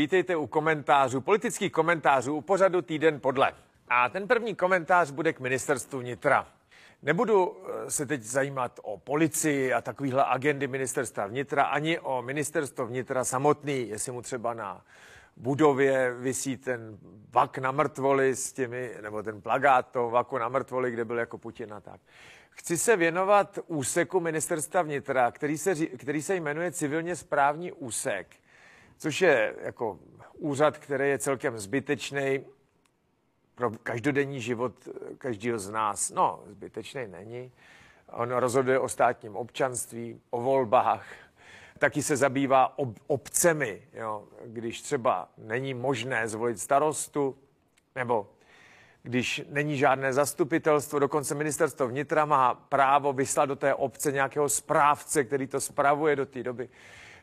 vítejte u komentářů, politických komentářů u pořadu Týden podle. A ten první komentář bude k ministerstvu vnitra. Nebudu eh, se teď zajímat o policii a takovýhle agendy ministerstva vnitra, ani o ministerstvo vnitra samotný, jestli mu třeba na budově visí ten vak na mrtvoli s těmi, nebo ten plagát toho vaku na mrtvoli, kde byl jako Putin a tak. Chci se věnovat úseku ministerstva vnitra, který se, který se jmenuje civilně správní úsek, což je jako úřad, který je celkem zbytečný pro každodenní život každého z nás. No, zbytečný není. On rozhoduje o státním občanství, o volbách, taky se zabývá ob, obcemi. Jo. Když třeba není možné zvolit starostu, nebo když není žádné zastupitelstvo, dokonce ministerstvo vnitra má právo vyslat do té obce nějakého správce, který to spravuje do té doby,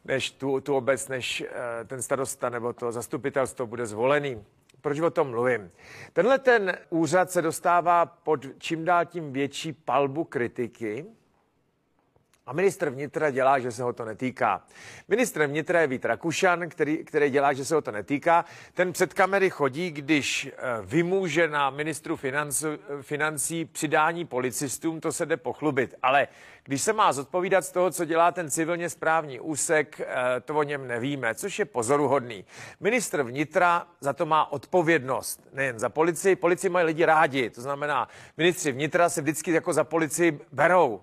než tu, tu obec, než eh, ten starosta nebo to zastupitelstvo bude zvolený. Proč o tom mluvím? Tenhle ten úřad se dostává pod čím dál tím větší palbu kritiky, a ministr vnitra dělá, že se ho to netýká. Ministr vnitra je Vít Rakušan, který, který dělá, že se ho to netýká. Ten před kamery chodí, když eh, vymůže na ministru financí, financí přidání policistům, to se jde pochlubit. Ale když se má zodpovídat z toho, co dělá ten civilně správní úsek, eh, to o něm nevíme, což je pozoruhodný. Ministr vnitra za to má odpovědnost, nejen za policii. Policii mají lidi rádi, to znamená, ministři vnitra se vždycky jako za policii berou.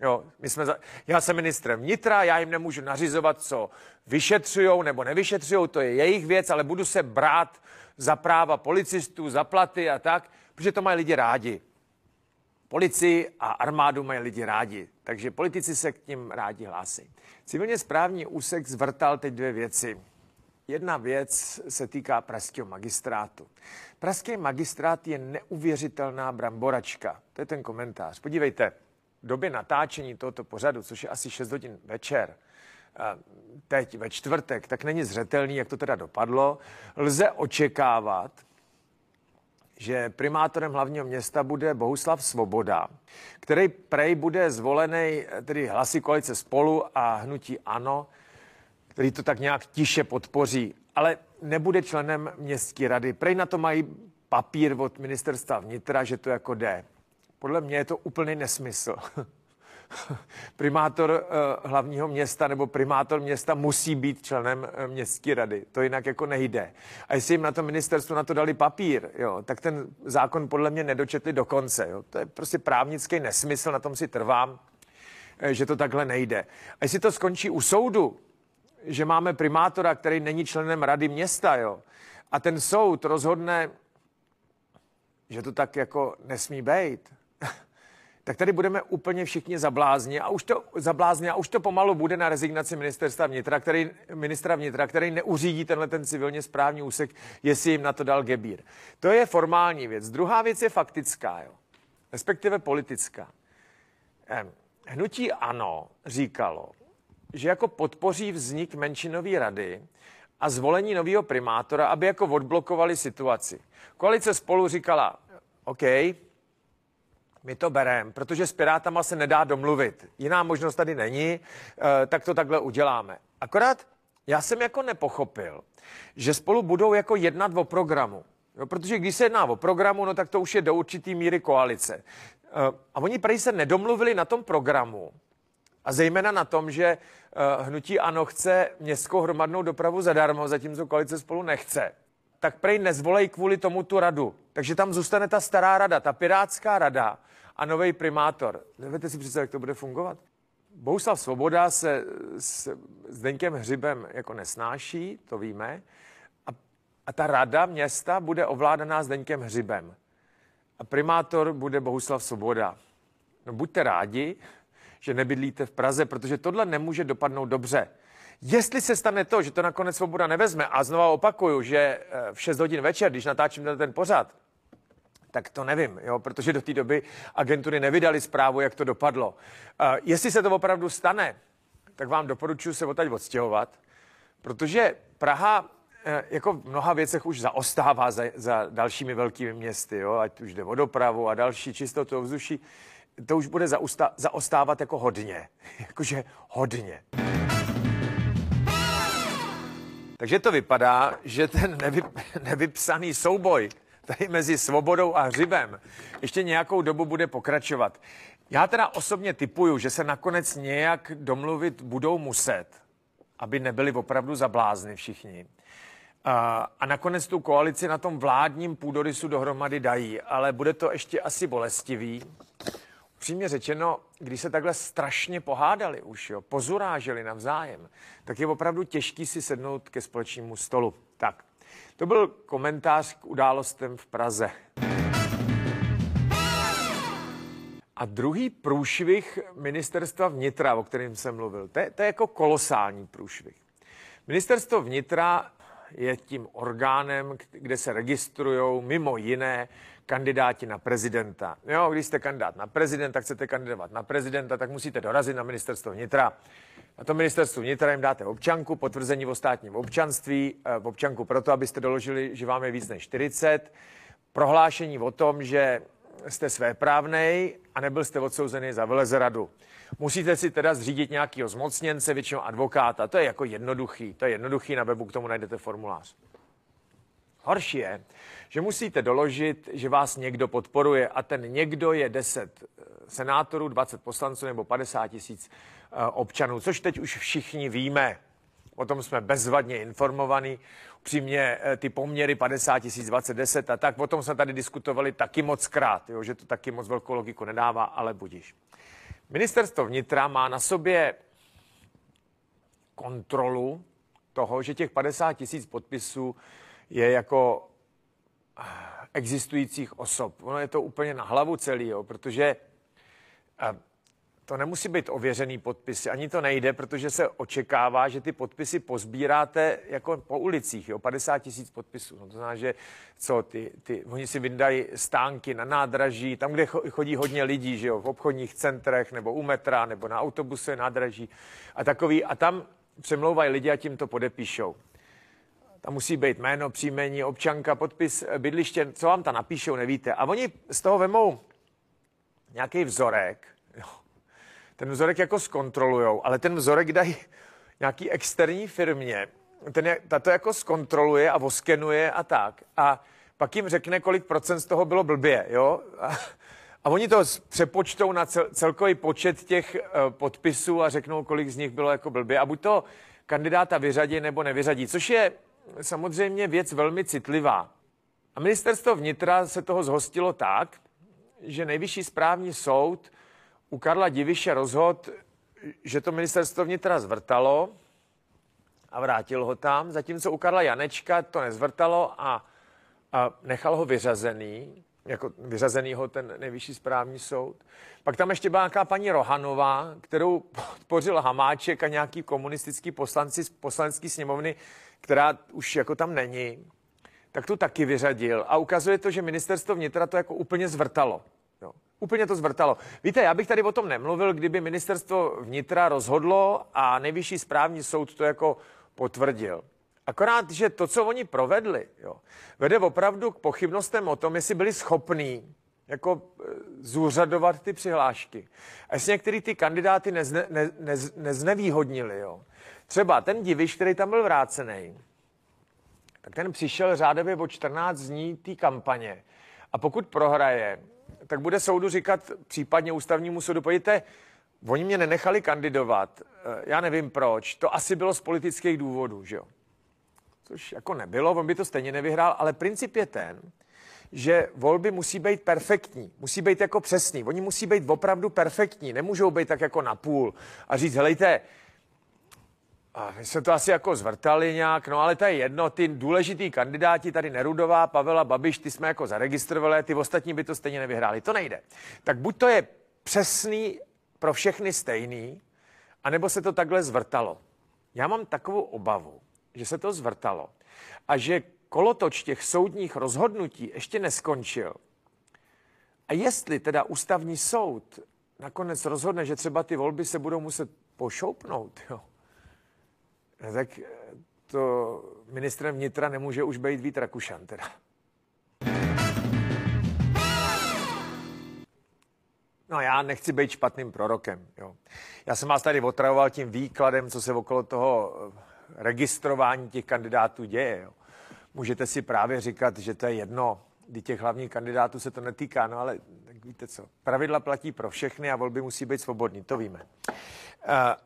Jo, my jsme za... Já jsem ministrem vnitra, já jim nemůžu nařizovat, co vyšetřují nebo nevyšetřují, to je jejich věc, ale budu se brát za práva policistů, za platy a tak, protože to mají lidi rádi. Policii a armádu mají lidi rádi, takže politici se k tím rádi hlásí. Civilně správní úsek zvrtal teď dvě věci. Jedna věc se týká pražského magistrátu. Pražský magistrát je neuvěřitelná bramboračka. To je ten komentář. Podívejte, době natáčení tohoto pořadu, což je asi 6 hodin večer, teď ve čtvrtek, tak není zřetelný, jak to teda dopadlo. Lze očekávat, že primátorem hlavního města bude Bohuslav Svoboda, který prej bude zvolený tedy hlasy koalice spolu a hnutí ANO, který to tak nějak tiše podpoří, ale nebude členem městské rady. Prej na to mají papír od ministerstva vnitra, že to jako jde. Podle mě je to úplný nesmysl. primátor uh, hlavního města nebo primátor města musí být členem uh, městské rady. To jinak jako nejde. A jestli jim na to ministerstvu na to dali papír, jo, tak ten zákon podle mě nedočetli do konce. Jo. To je prostě právnický nesmysl, na tom si trvám, uh, že to takhle nejde. A jestli to skončí u soudu, že máme primátora, který není členem rady města, jo, a ten soud rozhodne, že to tak jako nesmí být, tak tady budeme úplně všichni zablázni a už to zablázni a už to pomalu bude na rezignaci ministerstva vnitra, který, ministra vnitra, který neuřídí tenhle ten civilně správní úsek, jestli jim na to dal gebír. To je formální věc. Druhá věc je faktická, jo. respektive politická. Hnutí ANO říkalo, že jako podpoří vznik menšinové rady a zvolení nového primátora, aby jako odblokovali situaci. Koalice spolu říkala, OK, my to bereme, protože s Pirátama se nedá domluvit. Jiná možnost tady není, eh, tak to takhle uděláme. Akorát já jsem jako nepochopil, že spolu budou jako jednat o programu. Jo, protože když se jedná o programu, no tak to už je do určitý míry koalice. Eh, a oni prý se nedomluvili na tom programu, a zejména na tom, že uh, hnutí ANO chce městskou hromadnou dopravu zadarmo, zatímco koalice spolu nechce, tak prej nezvolej kvůli tomu tu radu. Takže tam zůstane ta stará rada, ta pirátská rada a nový primátor. Nevíte si představit, jak to bude fungovat? Bouslav Svoboda se s Zdeňkem Hřibem jako nesnáší, to víme. A, a ta rada města bude ovládaná Zdeňkem Hřibem. A primátor bude Bohuslav Svoboda. No buďte rádi, že nebydlíte v Praze, protože tohle nemůže dopadnout dobře. Jestli se stane to, že to nakonec svoboda nevezme, a znova opakuju, že eh, v 6 hodin večer, když natáčím ten pořad, tak to nevím, jo, protože do té doby agentury nevydali zprávu, jak to dopadlo. Uh, jestli se to opravdu stane, tak vám doporučuji se odtaď odstěhovat, protože Praha uh, jako v mnoha věcech už zaostává za, za dalšími velkými městy, jo, ať už jde o dopravu a další čistotu ovzduší, to už bude zaostávat jako hodně, jakože hodně. Takže to vypadá, že ten nevy, nevypsaný souboj tady mezi svobodou a hřibem ještě nějakou dobu bude pokračovat. Já teda osobně typuju, že se nakonec nějak domluvit budou muset, aby nebyli opravdu zablázny všichni. A nakonec tu koalici na tom vládním půdorysu dohromady dají, ale bude to ještě asi bolestivý. Upřímně řečeno, když se takhle strašně pohádali už, jo, pozuráželi navzájem, tak je opravdu těžký si sednout ke společnému stolu. Tak, to byl komentář k událostem v Praze. A druhý průšvih ministerstva vnitra, o kterém jsem mluvil, to je, to je jako kolosální průšvih. Ministerstvo vnitra je tím orgánem, kde se registrují mimo jiné kandidáti na prezidenta. Jo, když jste kandidát na prezidenta, chcete kandidovat na prezidenta, tak musíte dorazit na ministerstvo vnitra. Na to ministerstvu vnitra jim dáte občanku, potvrzení o státním občanství, eh, občanku proto, abyste doložili, že vám je víc než 40, prohlášení o tom, že jste svéprávnej a nebyl jste odsouzený za velezradu. Musíte si teda zřídit nějakého zmocněnce, většinou advokáta. To je jako jednoduchý. To je jednoduchý, na webu k tomu najdete formulář. Horší je, že musíte doložit, že vás někdo podporuje a ten někdo je 10 eh, senátorů, 20 poslanců nebo 50 tisíc eh, občanů, což teď už všichni víme. O tom jsme bezvadně informovaní. Upřímně eh, ty poměry 50 tisíc, 20, 10 a tak, o tom jsme tady diskutovali taky moc krát, jo, že to taky moc velkou logiku nedává, ale budíš. Ministerstvo vnitra má na sobě kontrolu toho, že těch 50 tisíc podpisů je jako eh, existujících osob. Ono je to úplně na hlavu celý, jo, protože eh, to nemusí být ověřený podpisy, ani to nejde, protože se očekává, že ty podpisy pozbíráte jako po ulicích, jo, 50 tisíc podpisů. No to znamená, že co, ty, ty, oni si vydají stánky na nádraží, tam, kde chodí hodně lidí, že jo, v obchodních centrech, nebo u metra, nebo na autobuse nádraží a takový, a tam přemlouvají lidi a tím to podepíšou. Tam musí být jméno, příjmení, občanka, podpis, bydliště, co vám tam napíšou, nevíte. A oni z toho vemou nějaký vzorek, jo, ten vzorek jako zkontrolujou, ale ten vzorek dají nějaký externí firmě, ten je, ta to jako zkontroluje a voskenuje a tak. A pak jim řekne, kolik procent z toho bylo blbě, jo? A, a oni to přepočtou na cel, celkový počet těch uh, podpisů a řeknou, kolik z nich bylo jako blbě. A buď to kandidáta vyřadí nebo nevyřadí, což je samozřejmě věc velmi citlivá. A ministerstvo vnitra se toho zhostilo tak, že nejvyšší správní soud u Karla Diviše rozhod, že to ministerstvo vnitra zvrtalo a vrátil ho tam, zatímco u Karla Janečka to nezvrtalo a, a nechal ho vyřazený, jako vyřazenýho ten nejvyšší správní soud. Pak tam ještě byla nějaká paní Rohanová, kterou podpořil Hamáček a nějaký komunistický poslanci z poslanecké sněmovny, která už jako tam není, tak tu taky vyřadil. A ukazuje to, že ministerstvo vnitra to jako úplně zvrtalo. Úplně to zvrtalo. Víte, já bych tady o tom nemluvil, kdyby ministerstvo vnitra rozhodlo a nejvyšší správní soud to jako potvrdil. Akorát, že to, co oni provedli, jo, vede opravdu k pochybnostem o tom, jestli byli schopní jako e, zúřadovat ty přihlášky. A jestli některý ty kandidáty nezne, ne, ne, neznevýhodnili. Jo. Třeba ten diviš, který tam byl vrácený, tak ten přišel řádově o 14 dní té kampaně. A pokud prohraje, tak bude soudu říkat případně ústavnímu soudu, pojďte, oni mě nenechali kandidovat, eh, já nevím proč, to asi bylo z politických důvodů, že jo. Což jako nebylo, on by to stejně nevyhrál, ale princip je ten, že volby musí být perfektní, musí být jako přesný. Oni musí být opravdu perfektní, nemůžou být tak jako na půl a říct, helejte, a my jsme to asi jako zvrtali nějak, no ale to je jedno, ty důležitý kandidáti, tady Nerudová, Pavela, Babiš, ty jsme jako zaregistrovali, ty ostatní by to stejně nevyhráli. To nejde. Tak buď to je přesný, pro všechny stejný, anebo se to takhle zvrtalo. Já mám takovou obavu, že se to zvrtalo a že kolotoč těch soudních rozhodnutí ještě neskončil. A jestli teda ústavní soud nakonec rozhodne, že třeba ty volby se budou muset pošoupnout, jo, tak eh, to ministrem vnitra nemůže už být Vít Rakušan teda. No já nechci být špatným prorokem. Jo. Já jsem vás tady otravoval tím výkladem, co se okolo toho eh, registrování těch kandidátů děje. Jo. Můžete si právě říkat, že to je jedno, kdy těch hlavních kandidátů se to netýká, no ale tak víte co, pravidla platí pro všechny a volby musí být svobodní, to víme.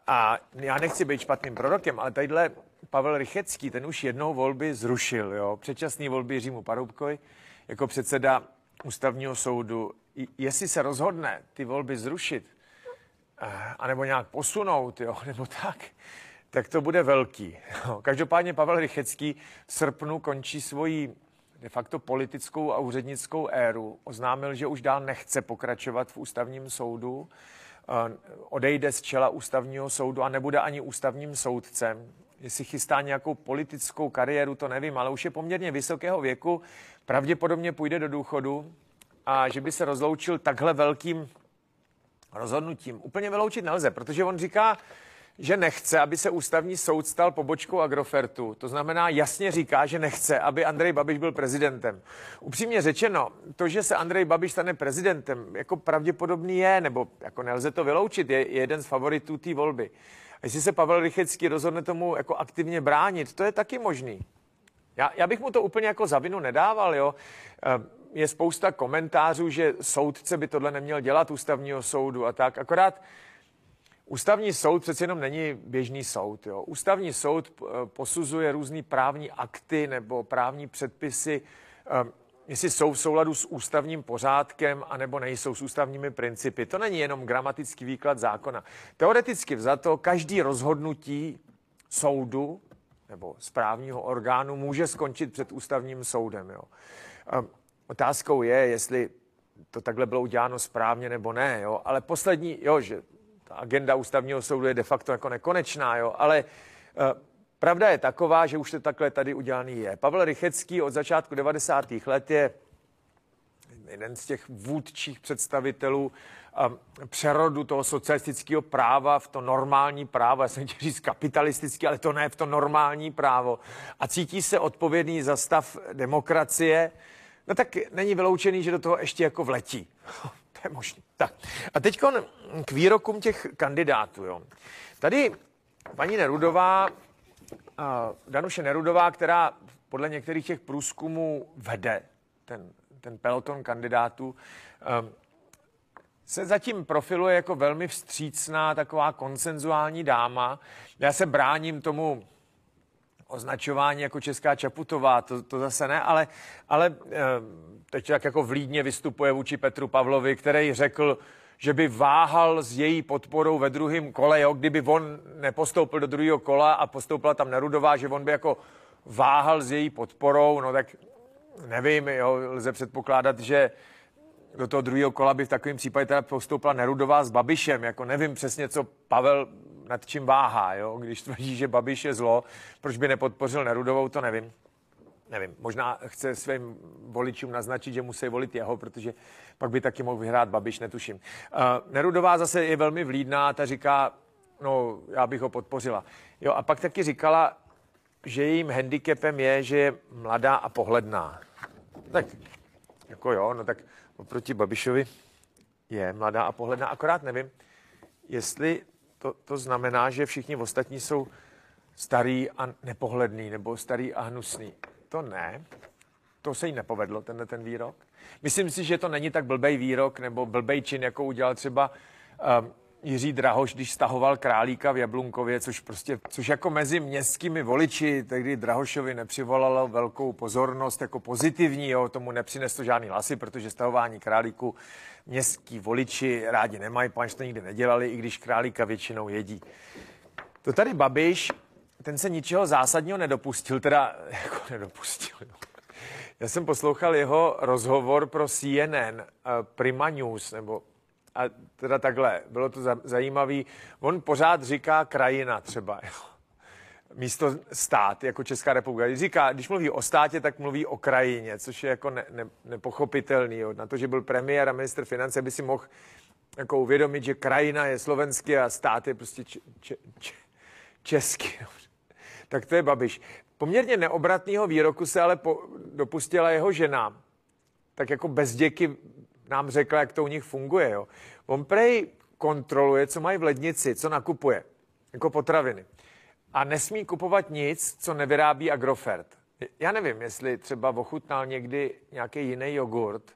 A já nechci být špatným prorokem, ale tadyhle Pavel Rychecký, ten už jednou volby zrušil, jo, předčasný volby Římu Paroubkovi jako předseda ústavního soudu. Jestli se rozhodne ty volby zrušit, anebo nějak posunout, jo, nebo tak, tak to bude velký. Každopádně Pavel Rychecký v srpnu končí svoji de facto politickou a úřednickou éru. Oznámil, že už dál nechce pokračovat v ústavním soudu, odejde z čela ústavního soudu a nebude ani ústavním soudcem. Jestli chystá nějakou politickou kariéru, to nevím, ale už je poměrně vysokého věku, pravděpodobně půjde do důchodu a že by se rozloučil takhle velkým rozhodnutím. Úplně vyloučit nelze, protože on říká, že nechce, aby se ústavní soud stal pobočkou Agrofertu. To znamená, jasně říká, že nechce, aby Andrej Babiš byl prezidentem. Upřímně řečeno, to, že se Andrej Babiš stane prezidentem, jako pravděpodobný je, nebo jako nelze to vyloučit, je, je jeden z favoritů té volby. A jestli se Pavel Rychecký rozhodne tomu jako aktivně bránit, to je taky možný. Já, já bych mu to úplně jako za vinu nedával, jo. Eh, je spousta komentářů, že soudce by tohle neměl dělat ústavního soudu a tak. Akorát Ústavní soud přece jenom není běžný soud. Jo. Ústavní soud eh, posuzuje různé právní akty nebo právní předpisy, eh, jestli jsou v souladu s ústavním pořádkem, anebo nejsou s ústavními principy. To není jenom gramatický výklad zákona. Teoreticky vzato, každý rozhodnutí soudu nebo správního orgánu může skončit před ústavním soudem. Jo. Eh, otázkou je, jestli to takhle bylo uděláno správně nebo ne, jo. ale poslední, jo, že ta agenda ústavního soudu je de facto jako nekonečná, jo, ale uh, pravda je taková, že už to takhle tady udělaný je. Pavel Rychecký od začátku 90. let je jeden z těch vůdčích představitelů um, přerodu toho socialistického práva v to normální právo, já jsem chtěl říct kapitalistický, ale to ne, v to normální právo. A cítí se odpovědný za stav demokracie, no tak není vyloučený, že do toho ještě jako vletí je možné. Tak. A teď k výrokům těch kandidátů. Jo. Tady paní Nerudová, Danuše Nerudová, která podle některých těch průzkumů vede ten, ten peloton kandidátů, um, se zatím profiluje jako velmi vstřícná, taková konsenzuální dáma. Já se bráním tomu označování jako Česká Čaputová, to, to zase ne, ale, ale teď tak jako vlídně vystupuje vůči Petru Pavlovi, který řekl, že by váhal s její podporou ve druhém kole, jo, kdyby on nepostoupil do druhého kola a postoupila tam Nerudová, že on by jako váhal s její podporou, no tak nevím, jo, lze předpokládat, že do toho druhého kola by v takovém případě teda postoupila Nerudová s Babišem, jako nevím přesně, co Pavel nad čím váhá, jo? když tvrdí, že Babiš je zlo, proč by nepodpořil Nerudovou, to nevím. Nevím, možná chce svým voličům naznačit, že musí volit jeho, protože pak by taky mohl vyhrát Babiš, netuším. Uh, Nerudová zase je velmi vlídná, ta říká, no já bych ho podpořila. Jo, a pak taky říkala, že jejím handicapem je, že je mladá a pohledná. Tak, jako jo, no tak oproti Babišovi je mladá a pohledná, akorát nevím, jestli to, to znamená, že všichni ostatní jsou starý a nepohledný, nebo starý a hnusný. To ne. To se jí nepovedlo, tenhle ten výrok. Myslím si, že to není tak blbej výrok, nebo blbej čin, jako udělal třeba um, Jiří Drahoš, když stahoval králíka v Jablunkově, což prostě, což jako mezi městskými voliči tehdy Drahošovi nepřivolalo velkou pozornost jako pozitivní, jo, tomu nepřineslo žádný hlasy, protože stahování králíku městský voliči rádi nemají, páč to nikdy nedělali, i když králíka většinou jedí. To tady Babiš, ten se ničeho zásadního nedopustil, teda jako nedopustil. No. Já jsem poslouchal jeho rozhovor pro CNN, uh, Prima News, nebo a teda takhle, bylo to zajímavé. On pořád říká krajina třeba, jo. místo stát, jako Česká republika. Říká, když mluví o státě, tak mluví o krajině, což je jako ne, ne, nepochopitelný. Jo. Na to, že byl premiér a minister finance, by si mohl jako uvědomit, že krajina je slovenský a stát je prostě če, če, če, český. Tak to je Babiš. Poměrně neobratného výroku se ale po, dopustila jeho žena. Tak jako bez děky nám řekla, jak to u nich funguje. Jo. On prej kontroluje, co mají v lednici, co nakupuje, jako potraviny. a nesmí kupovat nic, co nevyrábí Agrofert. Já nevím, jestli třeba ochutnal někdy nějaký jiný jogurt,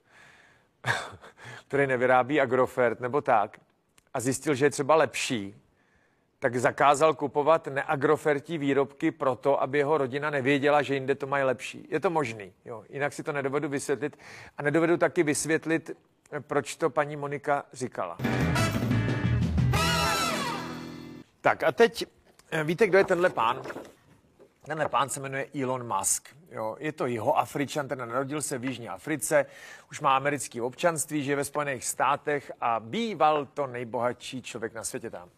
který nevyrábí Agrofert nebo tak, a zjistil, že je třeba lepší, tak zakázal kupovat neagrofertí výrobky proto, aby jeho rodina nevěděla, že jinde to mají lepší. Je to možný, jo. jinak si to nedovedu vysvětlit a nedovedu taky vysvětlit, proč to paní Monika říkala. Tak a teď eh, víte, kdo je tenhle pán? Tenhle pán se jmenuje Elon Musk. Jo, je to jeho Afričan, ten narodil se v Jižní Africe, už má americké občanství, žije ve Spojených státech a býval to nejbohatší člověk na světě tam.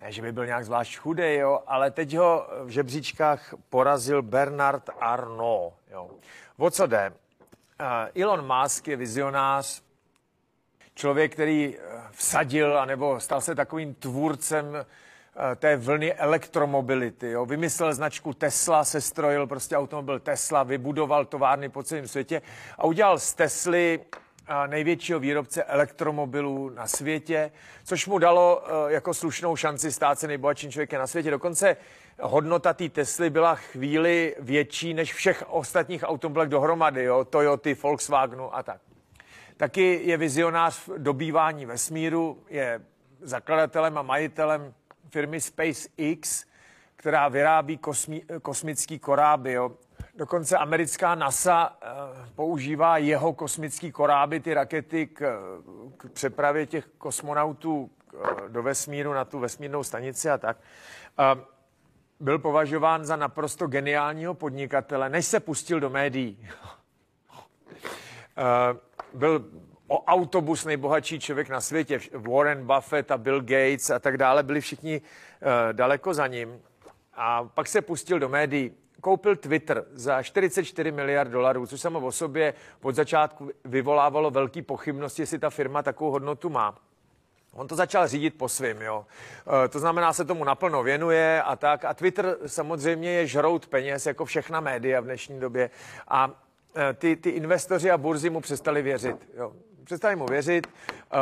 Ne, že by byl nějak zvlášť chudý, jo, ale teď ho v žebříčkách porazil Bernard Arnault. Jo. O co jde? Uh, Elon Musk je vizionář, člověk, který eh, vsadil anebo stal se takovým tvůrcem eh, té vlny elektromobility. Jo. Vymyslel značku Tesla, sestrojil prostě automobil Tesla, vybudoval továrny po celém světě a udělal z Tesly eh, největšího výrobce elektromobilů na světě, což mu dalo jako slušnou šanci stát se nejbohatším člověkem na světě. Dokonce hodnota té Tesly byla chvíli větší než všech ostatních automobilek dohromady, jo, Toyoty, Volkswagenu a tak. Taky je vizionář v dobývání vesmíru, je zakladatelem a majitelem firmy SpaceX, která vyrábí kosmi, kosmický koráby. Jo. Dokonce americká NASA e, používá jeho kosmický koráby, ty rakety k, k přepravě těch kosmonautů k, do vesmíru na tu vesmírnou stanici a tak. E, byl považován za naprosto geniálního podnikatele, než se pustil do médií. byl o autobus nejbohatší člověk na světě. Warren Buffett a Bill Gates a tak dále byli všichni daleko za ním. A pak se pustil do médií. Koupil Twitter za 44 miliard dolarů, což samo o sobě od začátku vyvolávalo velké pochybnosti, jestli ta firma takovou hodnotu má. On to začal řídit po svým, jo. E, to znamená, se tomu naplno věnuje a tak. A Twitter samozřejmě je žrout peněz, jako všechna média v dnešní době. A Eh, ty, ty investoři a burzy mu přestali věřit. Jo. Přestali mu věřit. Eh,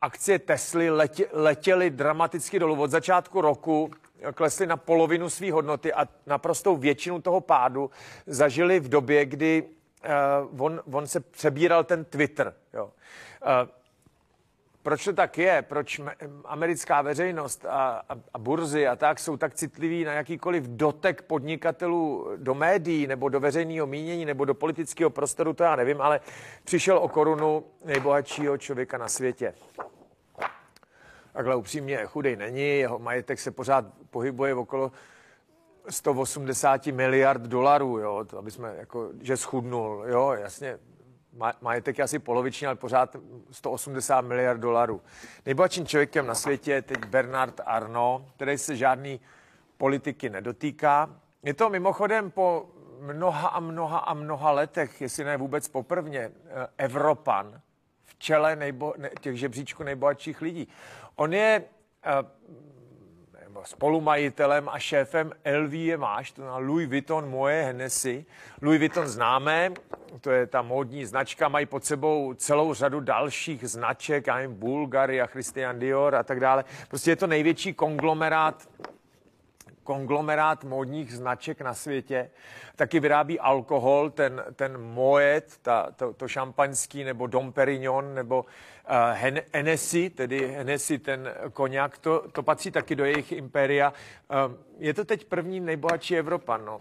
akcie Tesly letě, letěly dramaticky dolů. Od začátku roku klesly na polovinu své hodnoty a naprostou většinu toho pádu zažili v době, kdy uh, on, on se přebíral ten Twitter. Jo. Uh, proč to tak je? Proč americká veřejnost a, a, a burzy a tak jsou tak citliví na jakýkoliv dotek podnikatelů do médií nebo do veřejného mínění nebo do politického prostoru, to já nevím, ale přišel o korunu nejbohatšího člověka na světě. Takhle upřímně chudej není, jeho majetek se pořád pohybuje okolo 180 miliard dolarů, jo, to, aby jsme jako, že schudnul, jo, jasně, majetek je asi poloviční, ale pořád 180 miliard dolarů. Nejbohatším člověkem na světě je teď Bernard Arnault, který se žádný politiky nedotýká. Je to mimochodem po mnoha a mnoha a mnoha letech, jestli ne vůbec poprvně, eh, Evropan v čele nejbo, ne, těch žebříčků nejbohatších lidí. On je uh, spolumajitelem a šéfem LVMH, to znamená Louis Vuitton Moje Hennessy. Louis Vuitton známe, to je ta módní značka, mají pod sebou celou řadu dalších značek, nevím, Bulgari a Christian Dior a tak dále. Prostě je to největší konglomerát konglomerát módních značek na světě. Taky vyrábí alkohol, ten, ten Moet, ta, to, to šampaňský, nebo Dom Perignon, nebo uh, Hennessy, tedy Hennessy, ten koněk, to, to patří taky do jejich impéria. Uh, je to teď první nejbohatší Evropan. No.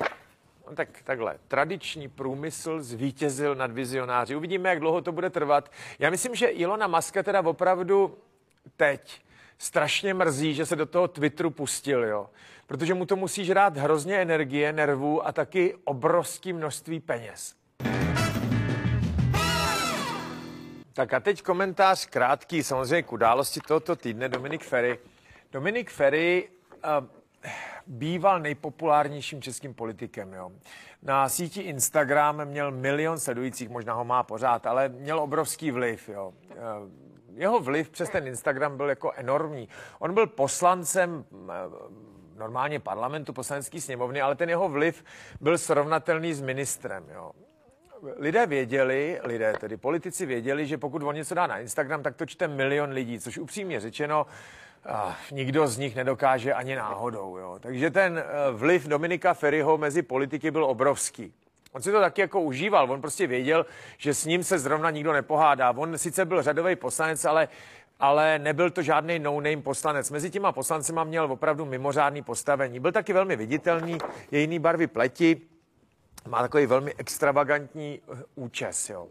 No tak takhle, tradiční průmysl zvítězil nad vizionáři. Uvidíme, jak dlouho to bude trvat. Já myslím, že Ilona Maska teda opravdu teď strašně mrzí, že se do toho Twitteru pustil, jo. Protože mu to musí žrát hrozně energie, nervů a taky obrovské množství peněz. Tak a teď komentář krátký, samozřejmě k události tohoto týdne, Dominik Ferry. Dominik Ferry uh, býval nejpopulárnějším českým politikem. Jo. Na síti Instagram měl milion sledujících, možná ho má pořád, ale měl obrovský vliv. Jo. Eh, jeho vliv přes ten Instagram byl jako enormní. On byl poslancem eh, normálně parlamentu, poslanecké sněmovny, ale ten jeho vliv byl srovnatelný s ministrem. Jo. Lidé věděli, lidé, tedy politici věděli, že pokud on něco dá na Instagram, tak to čte milion lidí, což upřímně řečeno nikdo z nich nedokáže ani náhodou. Jo. Takže ten eh, vliv Dominika Ferryho mezi politiky byl obrovský. On si to taky jako užíval, on prostě věděl, že s ním se zrovna nikdo nepohádá. On sice byl řadový poslanec, ale, ale nebyl to žádný no-name poslanec. Mezi těma poslancima měl opravdu mimořádný postavení. Byl taky velmi viditelný, je jiný barvy pleti, má takový velmi extravagantní eh, účes. Jo.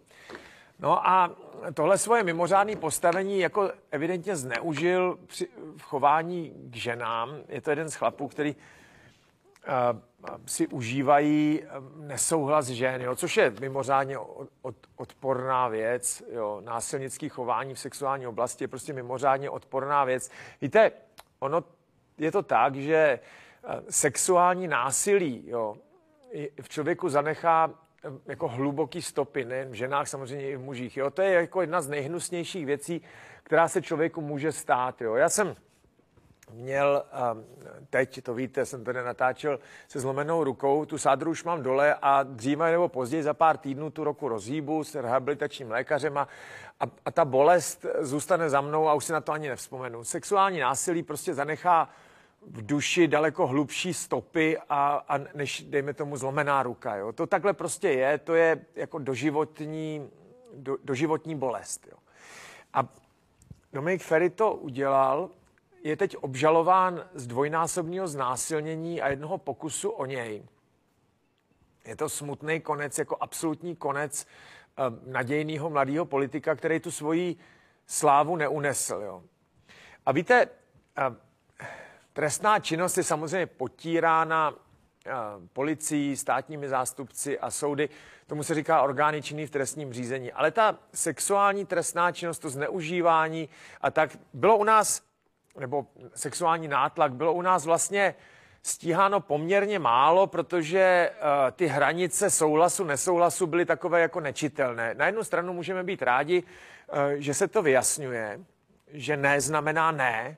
No a tohle svoje mimořádné postavení jako evidentně zneužil při v chování k ženám. Je to jeden z chlapů, který si užívají eh, nesouhlas žen, jo, což je mimořádně od, od, odporná věc. Jo. Násilnický chování v sexuální oblasti je prostě mimořádně odporná věc. Víte, ono je to tak, že sexuální násilí jo, v člověku zanechá jako hluboký stopy, nejen v ženách, samozřejmě i v mužích. Jo? To je jako jedna z nejhnusnějších věcí, která se člověku může stát. Jo? Já jsem měl, teď to víte, jsem tady natáčel se zlomenou rukou, tu sádru už mám dole a dříve nebo později za pár týdnů tu roku rozhýbu s rehabilitačním lékařem a, a, a ta bolest zůstane za mnou a už si na to ani nevzpomenu. Sexuální násilí prostě zanechá v duši daleko hlubší stopy a, a než, dejme tomu, zlomená ruka. Jo. To takhle prostě je, to je jako doživotní, do, doživotní bolest. Jo. A Dominik Ferry to udělal, je teď obžalován z dvojnásobného znásilnění a jednoho pokusu o něj. Je to smutný konec, jako absolutní konec uh, nadějného mladého politika, který tu svoji slávu neunesl. Jo. A víte, uh, Trestná činnost je samozřejmě potírána eh, policií, státními zástupci a soudy. Tomu se říká orgány činný v trestním řízení. Ale ta sexuální trestná činnost, to zneužívání a tak bylo u nás, nebo sexuální nátlak, bylo u nás vlastně stíháno poměrně málo, protože uh, ty hranice souhlasu, nesouhlasu byly takové jako nečitelné. Na jednu stranu můžeme být rádi, uh, že se to vyjasňuje, že ne znamená ne,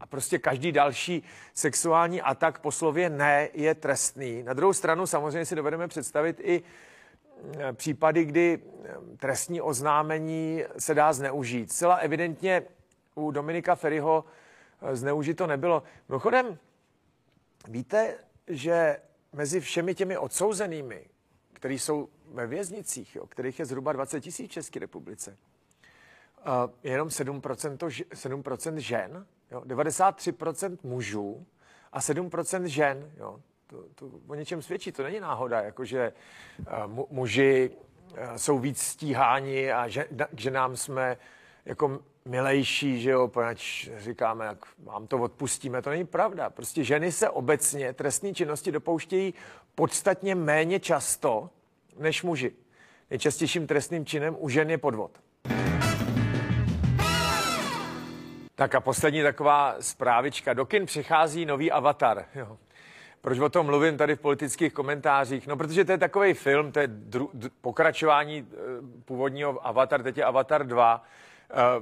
a prostě každý další sexuální atak po slově ne je trestný. Na druhou stranu samozřejmě si dovedeme představit i e, případy, kdy trestní oznámení se dá zneužít. Zcela evidentně u Dominika Ferryho e, zneužito nebylo. Mimochodem, víte, že mezi všemi těmi odsouzenými, kteří jsou ve věznicích, jo, kterých je zhruba 20 tisíc v České republice, je jenom 7%, 7% žen, Jo? 93% mužů a 7% žen. Jo? To, to o něčem svědčí, to není náhoda, jakože uh, muži uh, jsou víc stíháni a že, k ženám jsme jako milejší, že jo, poněč říkáme, jak vám to odpustíme, to není pravda. Prostě ženy se obecně trestní činnosti dopouštějí podstatně méně často než muži. Nejčastějším trestným činem u žen je podvod. Tak a poslední taková zprávička. Do kin přichází nový avatar. Jo. Proč o tom mluvím tady v politických komentářích? No, protože to je takový film, to je dru, d, pokračování e, původního Avatar, teď je Avatar 2, e, eh,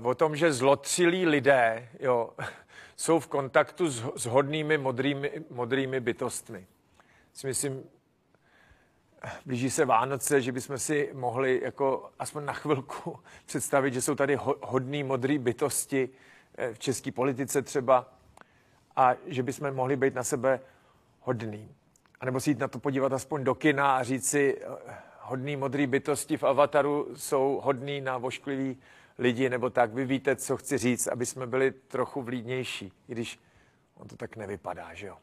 o tom, že zlotřilí lidé jo, jsou v kontaktu s, s hodnými modrými, modrými bytostmi. Si myslím, blíží se Vánoce, že bychom si mohli jako aspoň na chvilku představit, že jsou tady hodní modré bytosti, Eh, v české politice třeba a že bychom mohli být na sebe hodný. A nebo si jít na to podívat aspoň do kina a říct si, eh, hodný modrý bytosti v avataru jsou hodný na vošklivý lidi, nebo tak. Vy víte, co chci říct, aby jsme byli trochu vlídnější, i když on to tak nevypadá, že jo.